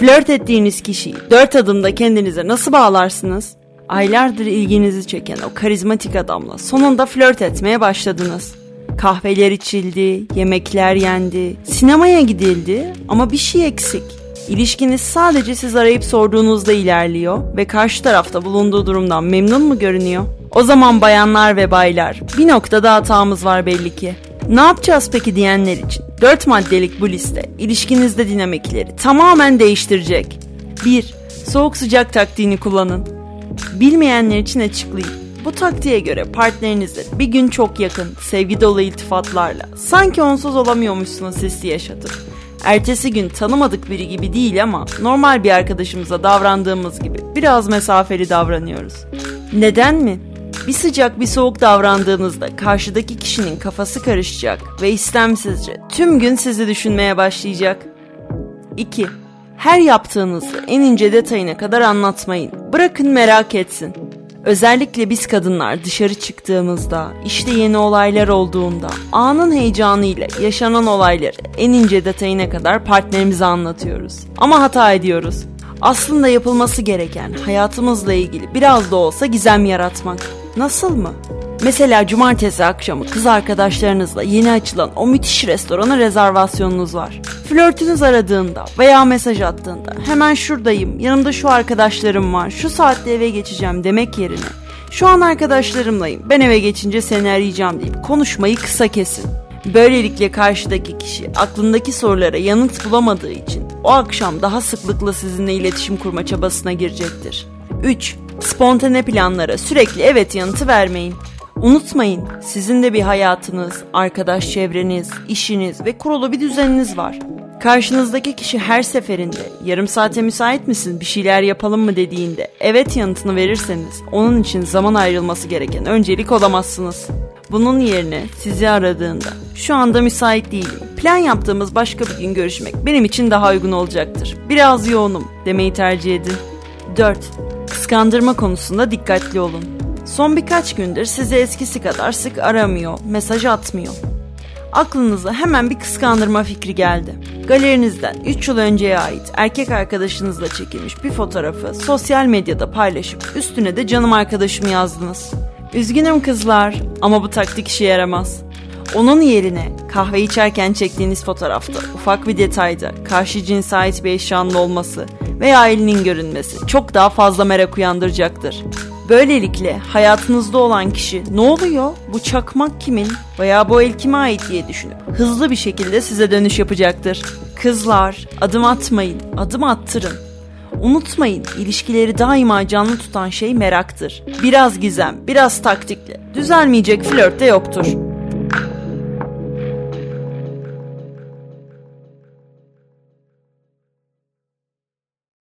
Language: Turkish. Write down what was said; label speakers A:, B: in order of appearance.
A: Flört ettiğiniz kişiyi dört adımda kendinize nasıl bağlarsınız? Aylardır ilginizi çeken o karizmatik adamla sonunda flört etmeye başladınız. Kahveler içildi, yemekler yendi, sinemaya gidildi ama bir şey eksik. İlişkiniz sadece siz arayıp sorduğunuzda ilerliyor ve karşı tarafta bulunduğu durumdan memnun mu görünüyor? O zaman bayanlar ve baylar bir noktada hatamız var belli ki. Ne yapacağız peki diyenler için dört maddelik bu liste ilişkinizde dinamikleri tamamen değiştirecek. 1. Soğuk sıcak taktiğini kullanın. Bilmeyenler için açıklayayım. Bu taktiğe göre partnerinizle bir gün çok yakın, sevgi dolu iltifatlarla sanki onsuz olamıyormuşsunuz hissi yaşatıp ertesi gün tanımadık biri gibi değil ama normal bir arkadaşımıza davrandığımız gibi biraz mesafeli davranıyoruz. Neden mi? Bir sıcak bir soğuk davrandığınızda karşıdaki kişinin kafası karışacak ve istemsizce tüm gün sizi düşünmeye başlayacak. 2. Her yaptığınızı en ince detayına kadar anlatmayın. Bırakın merak etsin. Özellikle biz kadınlar dışarı çıktığımızda, işte yeni olaylar olduğunda, anın heyecanıyla yaşanan olayları en ince detayına kadar partnerimize anlatıyoruz. Ama hata ediyoruz. Aslında yapılması gereken hayatımızla ilgili biraz da olsa gizem yaratmak. Nasıl mı? Mesela cumartesi akşamı kız arkadaşlarınızla yeni açılan o müthiş restorana rezervasyonunuz var. Flörtünüz aradığında veya mesaj attığında hemen şuradayım, yanımda şu arkadaşlarım var, şu saatte eve geçeceğim demek yerine şu an arkadaşlarımlayım, ben eve geçince seni arayacağım deyip konuşmayı kısa kesin. Böylelikle karşıdaki kişi aklındaki sorulara yanıt bulamadığı için o akşam daha sıklıkla sizinle iletişim kurma çabasına girecektir. 3. Spontane planlara sürekli evet yanıtı vermeyin. Unutmayın, sizin de bir hayatınız, arkadaş çevreniz, işiniz ve kurulu bir düzeniniz var. Karşınızdaki kişi her seferinde yarım saate müsait misin bir şeyler yapalım mı dediğinde evet yanıtını verirseniz onun için zaman ayrılması gereken öncelik olamazsınız. Bunun yerine sizi aradığında şu anda müsait değilim. Plan yaptığımız başka bir gün görüşmek benim için daha uygun olacaktır. Biraz yoğunum demeyi tercih edin. 4. Kıskandırma konusunda dikkatli olun. Son birkaç gündür sizi eskisi kadar sık aramıyor, mesaj atmıyor. Aklınıza hemen bir kıskandırma fikri geldi. Galerinizden 3 yıl önceye ait erkek arkadaşınızla çekilmiş bir fotoğrafı sosyal medyada paylaşıp üstüne de canım arkadaşım yazdınız. Üzgünüm kızlar ama bu taktik işe yaramaz. Onun yerine kahve içerken çektiğiniz fotoğrafta ufak bir detayda karşı cinse bir eşyanın olması veya elinin görünmesi çok daha fazla merak uyandıracaktır. Böylelikle hayatınızda olan kişi ne oluyor bu çakmak kimin veya bu el kime ait diye düşünüp hızlı bir şekilde size dönüş yapacaktır. Kızlar adım atmayın adım attırın. Unutmayın ilişkileri daima canlı tutan şey meraktır. Biraz gizem biraz taktikle düzelmeyecek flört de yoktur.